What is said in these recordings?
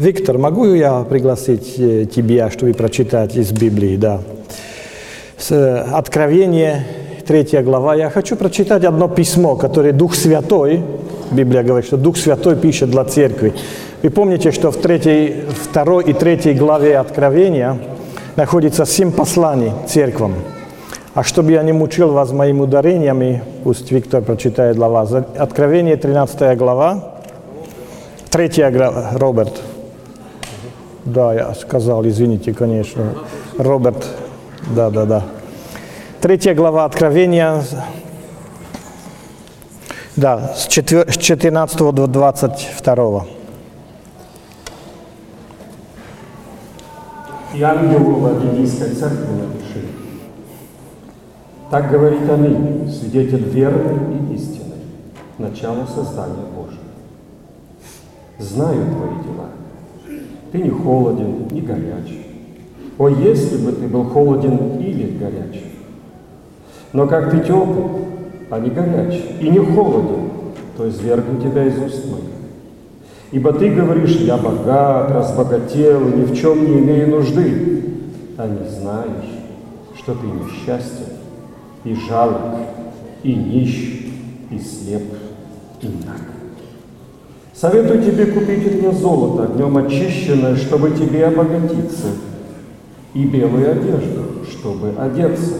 Виктор, могу я пригласить э, тебя, чтобы прочитать из Библии, да? Э, Откровение, третья глава. Я хочу прочитать одно письмо, которое Дух Святой, Библия говорит, что Дух Святой пишет для церкви. Вы помните, что в третьей, второй и третьей главе Откровения находится семь посланий церквам. А чтобы я не мучил вас моими ударениями, пусть Виктор прочитает для вас. Откровение, 13 глава, 3 глава, Роберт. Да, я сказал, извините, конечно. Роберт, да, да, да. Третья глава Откровения, да, с 14 до 22. И ангелу Владимирской церкви напиши. Так говорит Аминь, свидетель веры и истины, начало создания Божьего. Знаю твои дела. Ты не холоден, не горяч. О, если бы ты был холоден или горяч. Но как ты теплый, а не горяч, и не холоден, то извергну тебя из уст моих. Ибо ты говоришь, я богат, разбогател, ни в чем не имею нужды, а не знаешь, что ты несчастен, и жалок, и нищ, и слеп, и наг. Советую тебе купить у меня золото, огнем очищенное, чтобы тебе обогатиться, и белую одежду, чтобы одеться,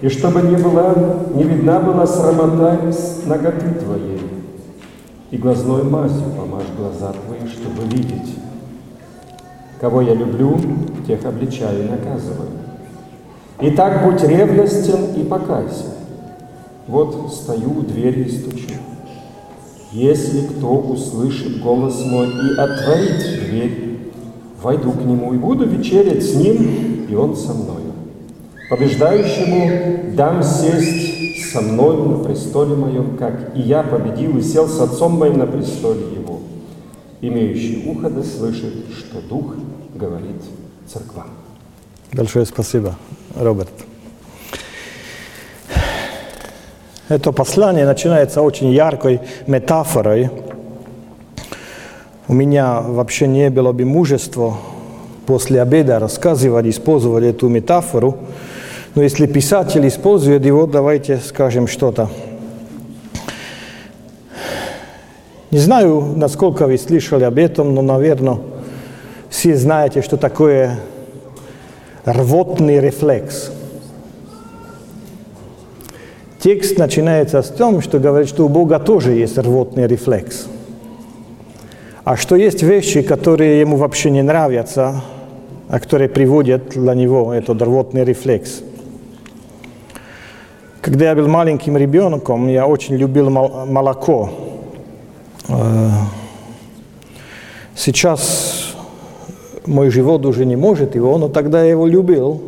и чтобы не, была, не видна была срамота ноготы твоей, и глазной мазью помажь глаза твои, чтобы видеть. Кого я люблю, тех обличаю и наказываю. Итак, будь ревностен и покайся. Вот стою у двери и стучу. Если кто услышит голос мой и отворит дверь, войду к нему и буду вечерять с ним, и он со мною. Побеждающему дам сесть со мною на престоле моем, как и я победил и сел с отцом моим на престоле его. Имеющий ухо да слышит, что Дух говорит церквам. Большое спасибо, Роберт. Это послание начинается очень яркой метафорой. У меня вообще не было бы мужества после обеда рассказывать, использовать эту метафору. Но если писатель использует его, давайте скажем что-то. Не знаю, насколько вы слышали об этом, но, наверное, все знаете, что такое рвотный рефлекс. Текст начинается с том, что говорит, что у Бога тоже есть рвотный рефлекс. А что есть вещи, которые ему вообще не нравятся, а которые приводят для него этот рвотный рефлекс. Когда я был маленьким ребенком, я очень любил молоко. Э, сейчас мой живот уже не может его, но тогда я его любил.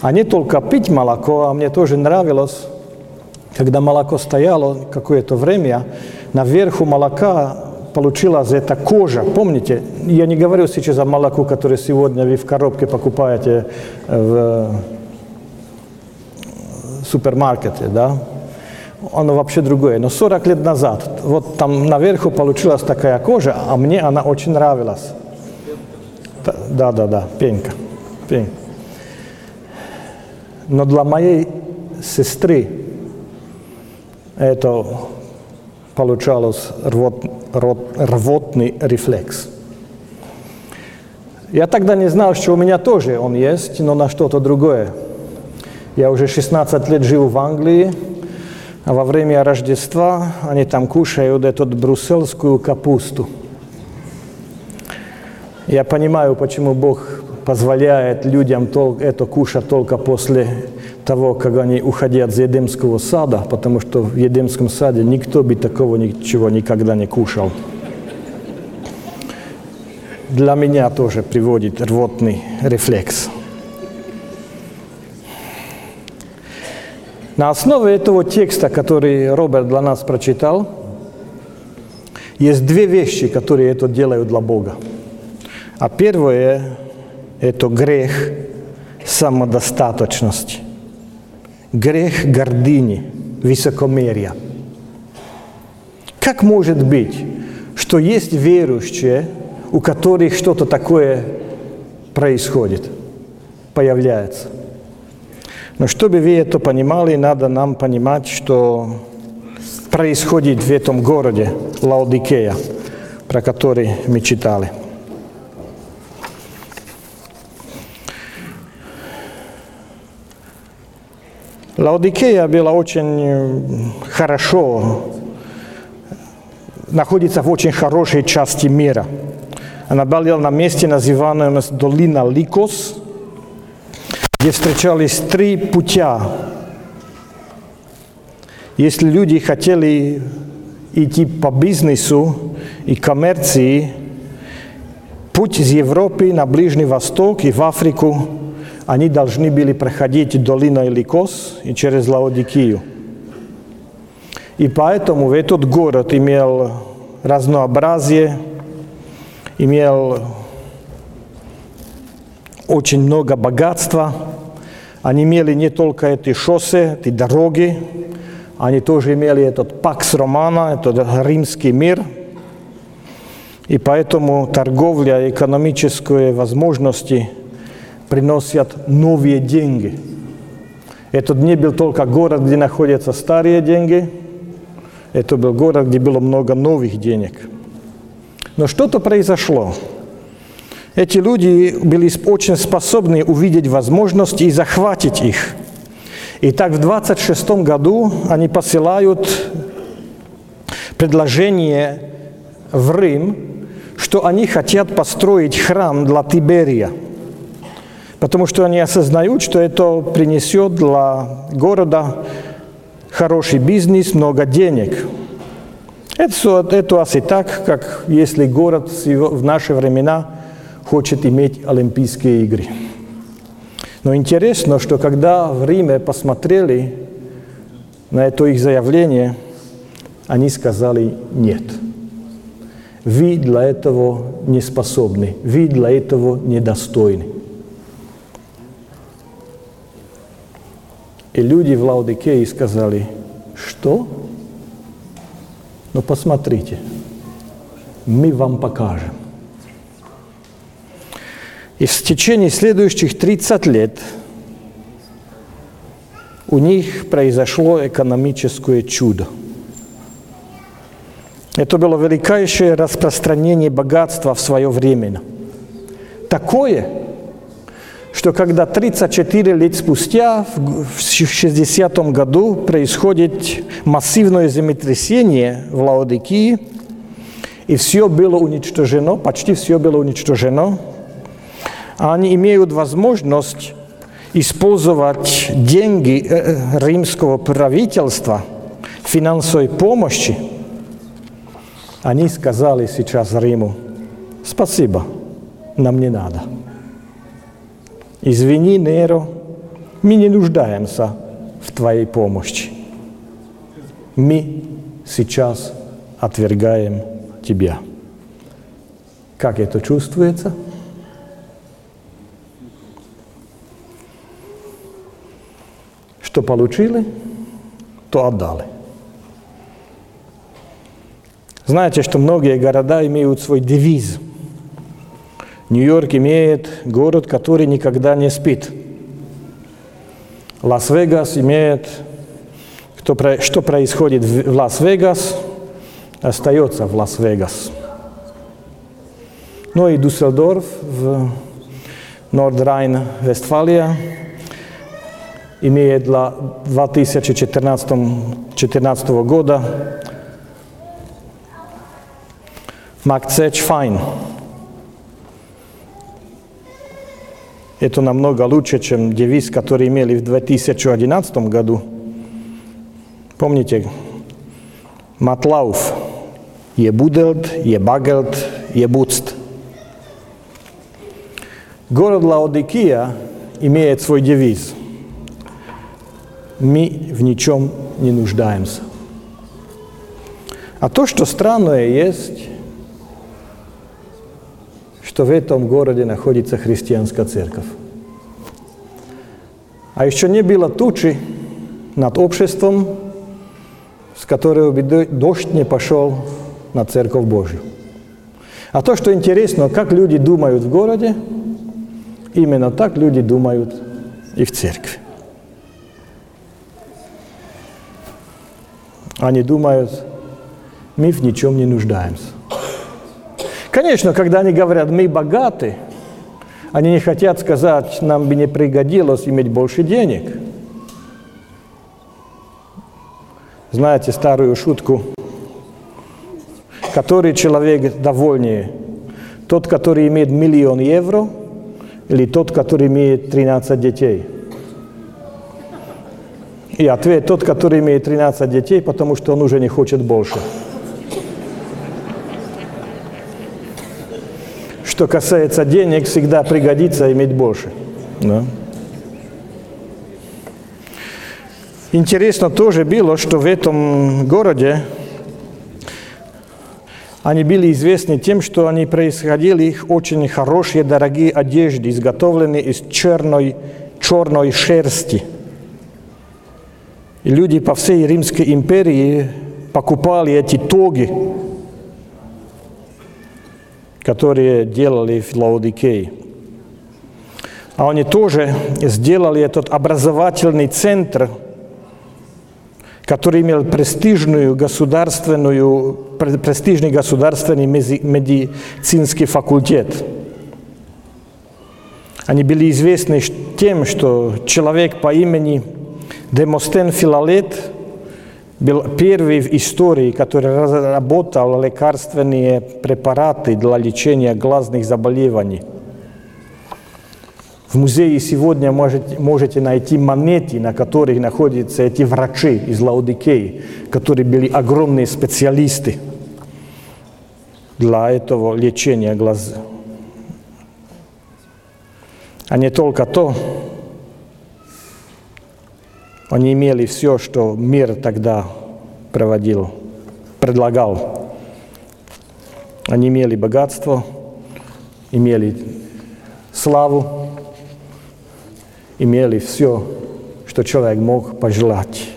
А не только пить молоко, а мне тоже нравилось, когда молоко стояло какое-то время, наверху молока получилась эта кожа. Помните, я не говорю сейчас о молоку, которое сегодня вы в коробке покупаете в супермаркете, да? Оно вообще другое. Но 40 лет назад, вот там наверху получилась такая кожа, а мне она очень нравилась. Да, да, да, пенька. пенька. Но для моей сестры это получалось рвот, рвот, рвотный рефлекс. Я тогда не знал, что у меня тоже он есть, но на что-то другое. Я уже 16 лет живу в Англии, а во время Рождества они там кушают эту брюссельскую капусту. Я понимаю, почему Бог позволяет людям это кушать только после того, как они уходят из Едемского сада, потому что в Едемском саде никто бы такого ничего никогда не кушал. Для меня тоже приводит рвотный рефлекс. На основе этого текста, который Роберт для нас прочитал, есть две вещи, которые это делают для Бога. А первое – это грех самодостаточности грех гордыни, высокомерия. Как может быть, что есть верующие, у которых что-то такое происходит, появляется. Но чтобы вы это понимали, надо нам понимать, что происходит в этом городе Лаодикея, про который мы читали. Лаодикея была очень хорошо, находится в очень хорошей части мира. Она была на месте, называемом долина Ликос, где встречались три путя. Если люди хотели идти по бизнесу и коммерции, путь из Европы на Ближний Восток и в Африку – они должны были проходить долиной Ликос и через Лаодикию. И поэтому этот город имел разнообразие, имел очень много богатства. Они имели не только эти шоссе, эти дороги, они тоже имели этот пакс романа, этот римский мир. И поэтому торговля, экономические возможности – приносят новые деньги. Это не был только город, где находятся старые деньги, это был город, где было много новых денег. Но что-то произошло. Эти люди были очень способны увидеть возможности и захватить их. И так в 26 году они посылают предложение в Рим, что они хотят построить храм для Тиберия – потому что они осознают, что это принесет для города хороший бизнес, много денег. Это, это у вас и так, как если город в наши времена хочет иметь Олимпийские игры. Но интересно, что когда в Риме посмотрели на это их заявление, они сказали «нет». Вы для этого не способны, вы для этого недостойны. И люди в Лаудикее сказали, что? Ну посмотрите, мы вам покажем. И в течение следующих 30 лет у них произошло экономическое чудо. Это было величайшее распространение богатства в свое время. Такое, что когда 34 лет спустя, в 60 году, происходит массивное землетрясение в Лаодикии, и все было уничтожено, почти все было уничтожено, они имеют возможность использовать деньги э, э, римского правительства, финансовой помощи, они сказали сейчас Риму, спасибо, нам не надо. Извини, Неро, мы не нуждаемся в Твоей помощи. Мы сейчас отвергаем Тебя. Как это чувствуется? Что получили, то отдали. Знаете, что многие города имеют свой девиз – Нью-Йорк имеет город, который никогда не спит. Лас-Вегас имеет, кто, что происходит в Лас-Вегас, остается в Лас-Вегас. Ну и Дюссельдорф в Нордрайн-Вестфалия имеет для 2014 года mäkt sech fein. Это намного лучше, чем девиз, который имели в 2011 году. Помните, Матлауф. Je budelt, je bagelt, je bucт. Город Лаодикия имеет свой девиз. Мы в ничем не нуждаемся. А то, что странное есть, что в этом городе находится христианская церковь. А еще не было тучи над обществом, с которого бы дождь не пошел на Церковь Божью. А то, что интересно, как люди думают в городе, именно так люди думают и в церкви. Они думают, мы в ничем не нуждаемся. Конечно, когда они говорят, мы богаты, они не хотят сказать, нам бы не пригодилось иметь больше денег. Знаете старую шутку, который человек довольнее, тот, который имеет миллион евро, или тот, который имеет 13 детей? И ответ тот, который имеет 13 детей, потому что он уже не хочет больше. Что касается денег, всегда пригодится иметь больше. Да? Интересно тоже было, что в этом городе они были известны тем, что они происходили их очень хорошие, дорогие одежды, изготовленные из черной, черной шерсти. И люди по всей Римской империи покупали эти тоги, которые делали в Лаудикее. А они тоже сделали этот образовательный центр, который имел престижную государственную, престижный государственный медицинский факультет. Они были известны тем, что человек по имени Демостен Филалет был первый в истории, который разработал лекарственные препараты для лечения глазных заболеваний. В музее сегодня можете, можете найти монеты, на которых находятся эти врачи из Лаудикеи, которые были огромные специалисты для этого лечения глаз. А не только то, они имели все, что мир тогда проводил, предлагал. Они имели богатство, имели славу, имели все, что человек мог пожелать.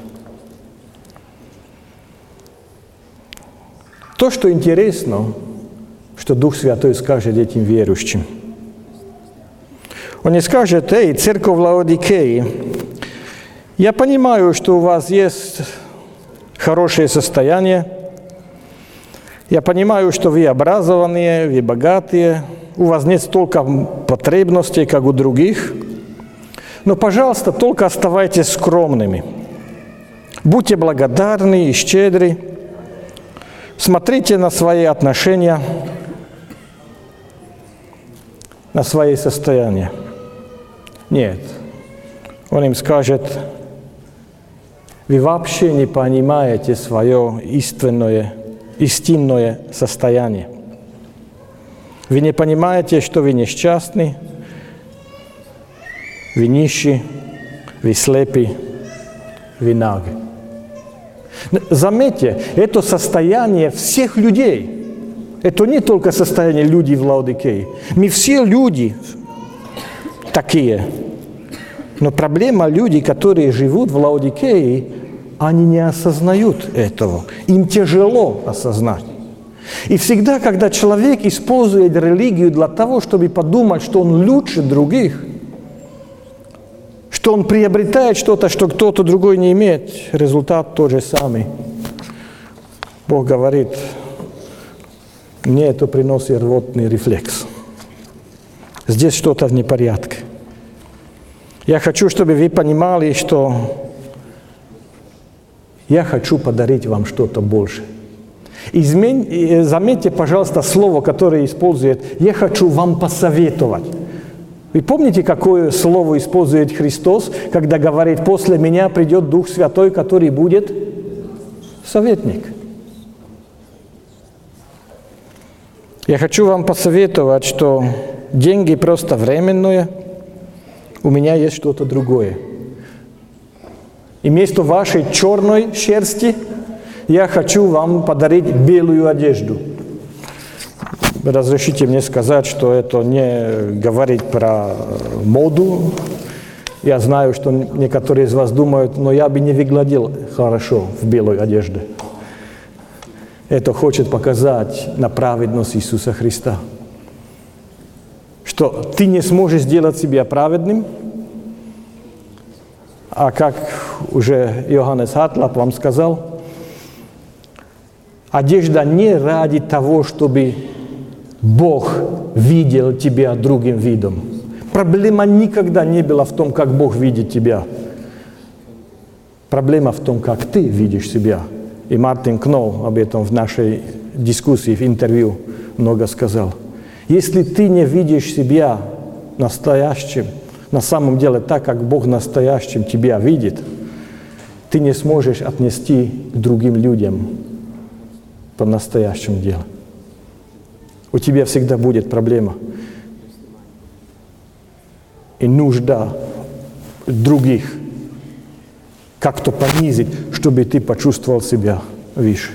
То, что интересно, что Дух Святой скажет этим верующим. Он не скажет, эй, церковь Лаодикеи, я понимаю, что у вас есть хорошее состояние. Я понимаю, что вы образованные, вы богатые, у вас нет столько потребностей, как у других. Но, пожалуйста, только оставайтесь скромными. Будьте благодарны и щедры. Смотрите на свои отношения, на свои состояния. Нет. Он им скажет, вы вообще не понимаете свое истинное, истинное состояние. Вы не понимаете, что вы несчастны, вы нищи, вы слепы, вы наги. Заметьте, это состояние всех людей. Это не только состояние людей в Лаудикее. Мы все люди такие. Но проблема людей, которые живут в Лаудикее, они не осознают этого. Им тяжело осознать. И всегда, когда человек использует религию для того, чтобы подумать, что он лучше других, что он приобретает что-то, что кто-то другой не имеет, результат тот же самый. Бог говорит, мне это приносит рвотный рефлекс. Здесь что-то в непорядке. Я хочу, чтобы вы понимали, что я хочу подарить вам что-то больше. Измень, заметьте, пожалуйста, слово, которое использует «я хочу вам посоветовать». Вы помните, какое слово использует Христос, когда говорит «после меня придет Дух Святой, который будет советник». Я хочу вам посоветовать, что деньги просто временные – у меня есть что-то другое. И вместо вашей черной шерсти я хочу вам подарить белую одежду. Разрешите мне сказать, что это не говорит про моду. Я знаю, что некоторые из вас думают, но я бы не выглядел хорошо в белой одежде. это хочет показать на праведность Иисуса Христа. Что ты не сможешь сделать себя праведным, а как уже Иоаннес Хатлап вам сказал, одежда не ради того, чтобы Бог видел тебя другим видом. Проблема никогда не была в том, как Бог видит тебя. Проблема в том, как ты видишь себя. И Мартин Кноу об этом в нашей дискуссии, в интервью много сказал. Если ты не видишь себя настоящим, на самом деле так, как Бог настоящим тебя видит, ты не сможешь отнести к другим людям по настоящему делу. У тебя всегда будет проблема и нужда других как-то понизить, чтобы ты почувствовал себя выше.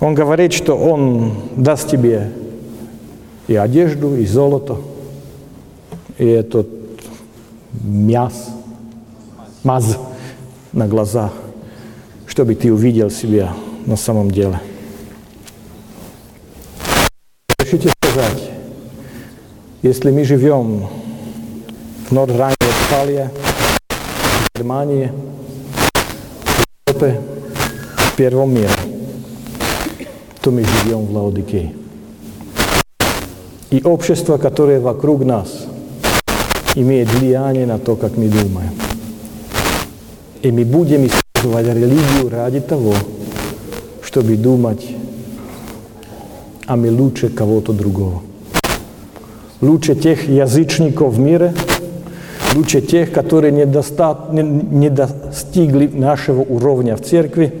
Он говорит, что Он даст тебе одежду, и золото – и этот мяс, маз на глаза, чтобы ты увидел себя на самом деле. Решите сказать, если мы живем в Норд-Райн-Вестфалии, в Германии, в Европе, в первом мире, то мы живем в Лаодикее. И общество, которое вокруг нас – имеет влияние на то, как мы думаем. И мы будем использовать религию ради того, чтобы думать, а мы лучше кого-то другого. Лучше тех язычников в мире, лучше тех, которые не, достат, не, не достигли нашего уровня в церкви,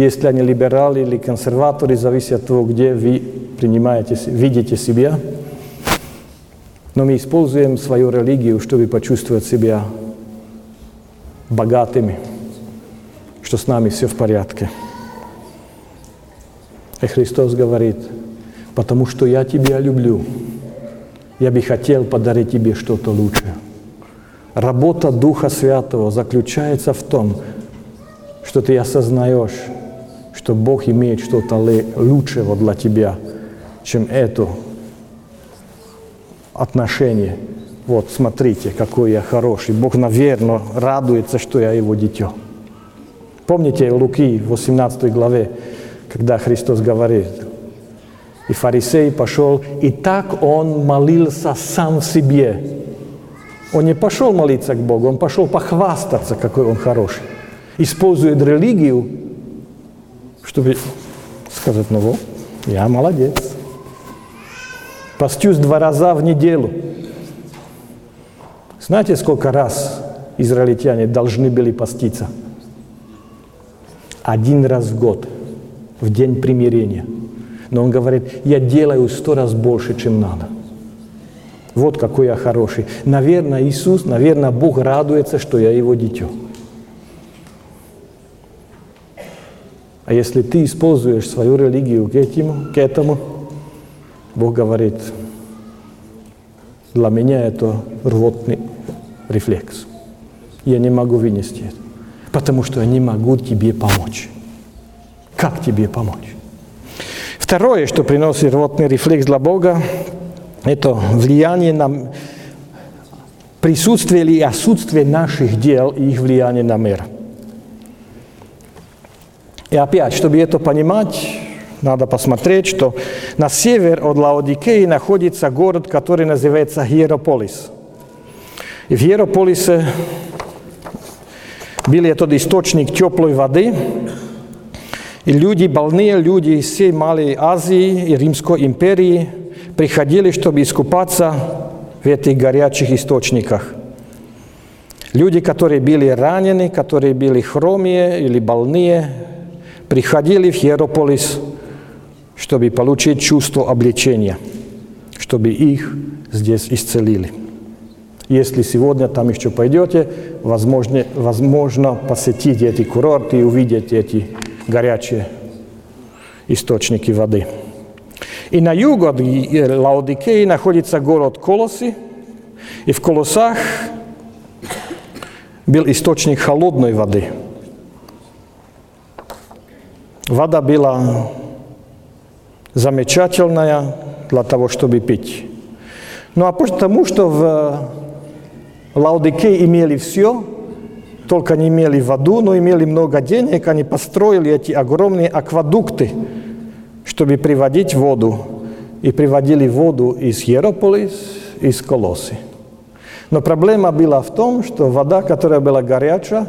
если они либералы или консерваторы, зависит от того, где вы принимаете, видите себя – но мы используем свою религию, чтобы почувствовать себя богатыми, что с нами все в порядке. И Христос говорит, потому что я тебя люблю, я бы хотел подарить тебе что-то лучшее. Работа Духа Святого заключается в том, что ты осознаешь, что Бог имеет что-то лучшего для тебя, чем это, отношение. Вот, смотрите, какой я хороший. Бог, наверное, радуется, что я его дитё. Помните Луки, 18 главе, когда Христос говорит, и фарисей пошел, и так он молился сам себе. Он не пошел молиться к Богу, он пошел похвастаться, какой он хороший. Использует религию, чтобы сказать, ну вот, я молодец. Постюсь два раза в неделю. Знаете, сколько раз израильтяне должны были поститься? Один раз в год, в день примирения. Но он говорит, я делаю сто раз больше, чем надо. Вот какой я хороший. Наверное, Иисус, наверное, Бог радуется, что я его дитё. А если ты используешь свою религию к этому, к этому Бог говорит, для меня это рвотный рефлекс. Я не могу вынести это, потому что я не могу тебе помочь. Как тебе помочь? Второе, что приносит рвотный рефлекс для Бога, это влияние на присутствие или отсутствие наших дел и их влияние на мир. И опять, чтобы это понимать, надо посмотреть, что на север от Лаодикеи находится город, который называется Хиерополис. И в Хиерополисе был этот источник теплой воды, и люди, больные люди из всей Малой Азии и Римской империи приходили, чтобы искупаться в этих горячих источниках. Люди, которые были ранены, которые были хромые или больные, приходили в Хиерополис – чтобы получить чувство облегчения, чтобы их здесь исцелили. Если сегодня там еще пойдете, возможно, возможно посетить эти курорты и увидеть эти горячие источники воды. И на югу от Лаодикеи находится город Колоси, и в Колосах был источник холодной воды – Вода была замечательная для того, чтобы пить. Ну а потому, что в Лаудике имели все, только не имели воду, но имели много денег, они построили эти огромные аквадукты, чтобы приводить воду. И приводили воду из Ерополис, из Колосы. Но проблема была в том, что вода, которая была горячая,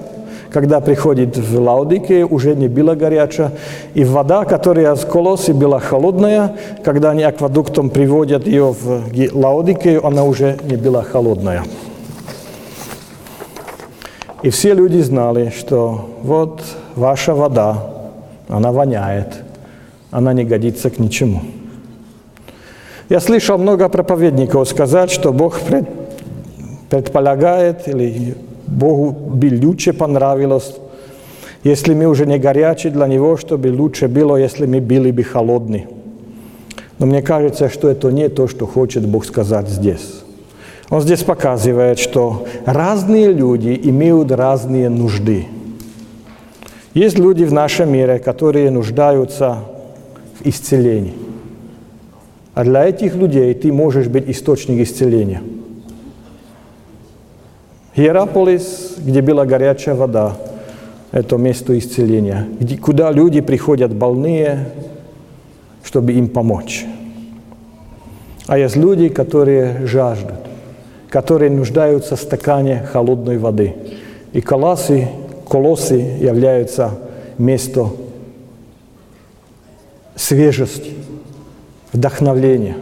когда приходит в Лаудике, уже не была горячая, и вода, которая с колосы была холодная, когда они аквадуктом приводят ее в Лаудике, она уже не была холодная. И все люди знали, что вот ваша вода, она воняет, она не годится к ничему. Я слышал много проповедников сказать, что Бог пред, предполагает или Богу бы лучше понравилось, если мы уже не горячие для Него, чтобы лучше было, если мы были бы холодны. Но мне кажется, что это не то, что хочет Бог сказать здесь. Он здесь показывает, что разные люди имеют разные нужды. Есть люди в нашем мире, которые нуждаются в исцелении. А для этих людей ты можешь быть источник исцеления – Иераполис, где была горячая вода, это место исцеления, где, куда люди приходят больные, чтобы им помочь. А есть люди, которые жаждут, которые нуждаются в стакане холодной воды. И колосы, колоссы являются местом свежести, вдохновления,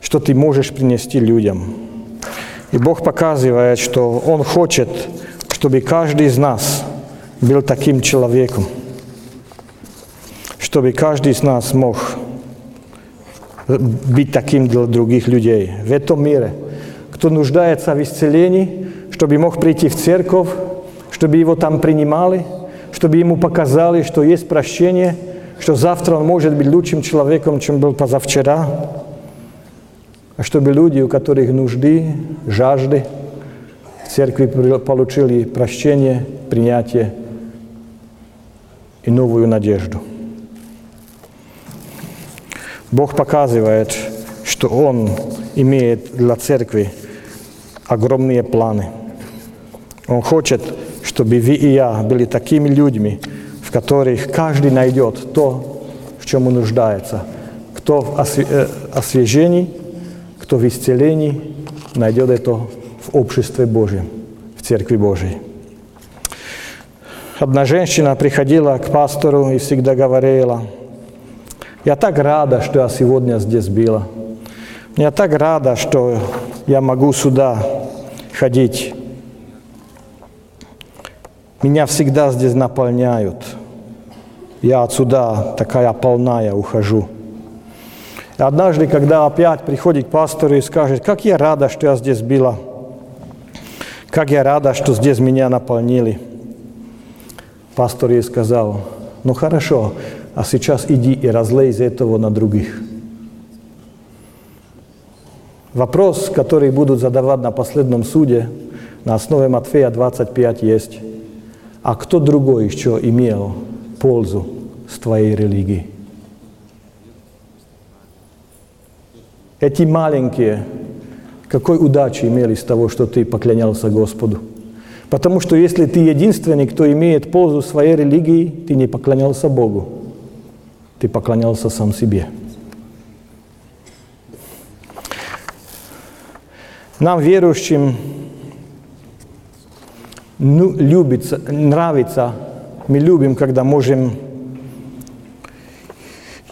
что ты можешь принести людям. И Бог показывает, что Он хочет, чтобы каждый из нас был таким человеком, чтобы каждый из нас мог быть таким для других людей в этом мире. Кто нуждается в исцелении, чтобы мог прийти в церковь, чтобы его там принимали, чтобы ему показали, что есть прощение, что завтра он может быть лучшим человеком, чем был позавчера чтобы люди, у которых нужды, жажды, в церкви получили прощение, принятие и новую надежду. Бог показывает, что Он имеет для церкви огромные планы. Он хочет, чтобы вы и я были такими людьми, в которых каждый найдет то, в чем он нуждается. Кто в э, освежении, кто в исцелении, найдет это в обществе Божьем, в Церкви Божьей. Одна женщина приходила к пастору и всегда говорила, я так рада, что я сегодня здесь была. Я так рада, что я могу сюда ходить. Меня всегда здесь наполняют. Я отсюда такая полная ухожу. Однажды, когда опять приходит к пастору и скажет, как я рада, что я здесь была, как я рада, что здесь меня наполнили. Пастор ей сказал, ну хорошо, а сейчас иди и разлей из этого на других. Вопрос, который будут задавать на последнем суде, на основе Матфея 25 есть. А кто другой еще имел пользу с твоей религией? Эти маленькие, какой удачи имели с того, что ты поклонялся Господу. Потому что если ты единственный, кто имеет пользу своей религии, ты не поклонялся Богу, ты поклонялся сам себе. Нам, верующим, ну, любится, нравится, мы любим, когда можем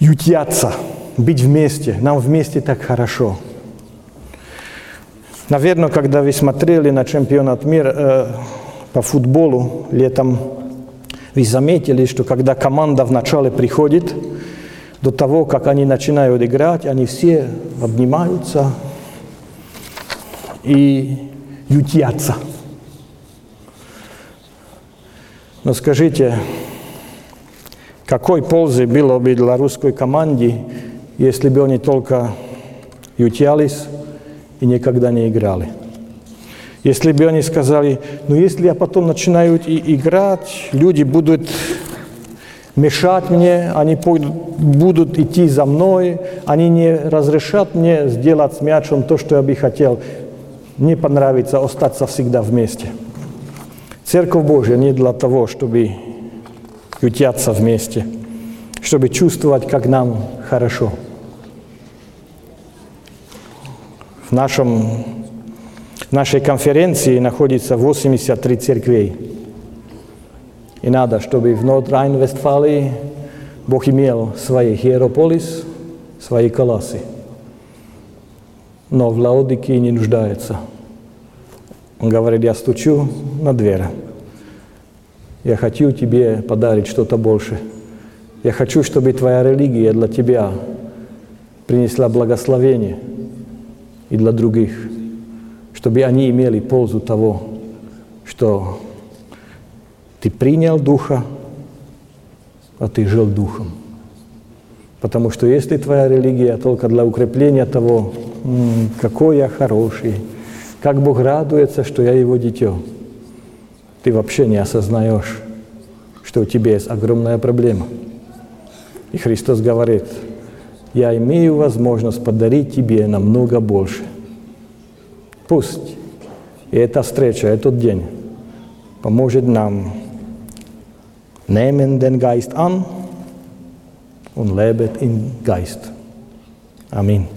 ютяться – быть вместе. Нам вместе так хорошо. Наверное, когда вы смотрели на чемпионат мира э, по футболу летом, вы заметили, что когда команда вначале приходит, до того, как они начинают играть, они все обнимаются и ютятся. Но скажите, какой пользы было бы для русской команды, если бы они только ютялись и никогда не играли. Если бы они сказали, ну если я потом начинаю и играть, люди будут мешать мне, они будут идти за мной, они не разрешат мне сделать с мячом то, что я бы хотел. Мне понравится остаться всегда вместе. Церковь Божья не для того, чтобы ютятся вместе, чтобы чувствовать, как нам хорошо. В нашем в нашей конференции находится 83 церквей. И надо, чтобы в Норд-Райн-Вестфалии Бог имел свои Хиерополис, свои колоссы. Но в Лаодике не нуждается. Он говорит, я стучу на дверь. Я хочу тебе подарить что-то больше. Я хочу, чтобы твоя религия для тебя принесла благословение и для других чтобы они имели пользу того, что ты принял Духа, а ты жил Духом. Потому что если твоя религия только для укрепления того, какой я хороший, как Бог радуется, что я Его дитё, ты вообще не осознаешь, что у тебя есть огромная проблема. И Христос говорит, я имею возможность подарить тебе намного больше. Пусть и эта встреча, этот день поможет нам nehmen den Geist an und lebet im Geist. Amen.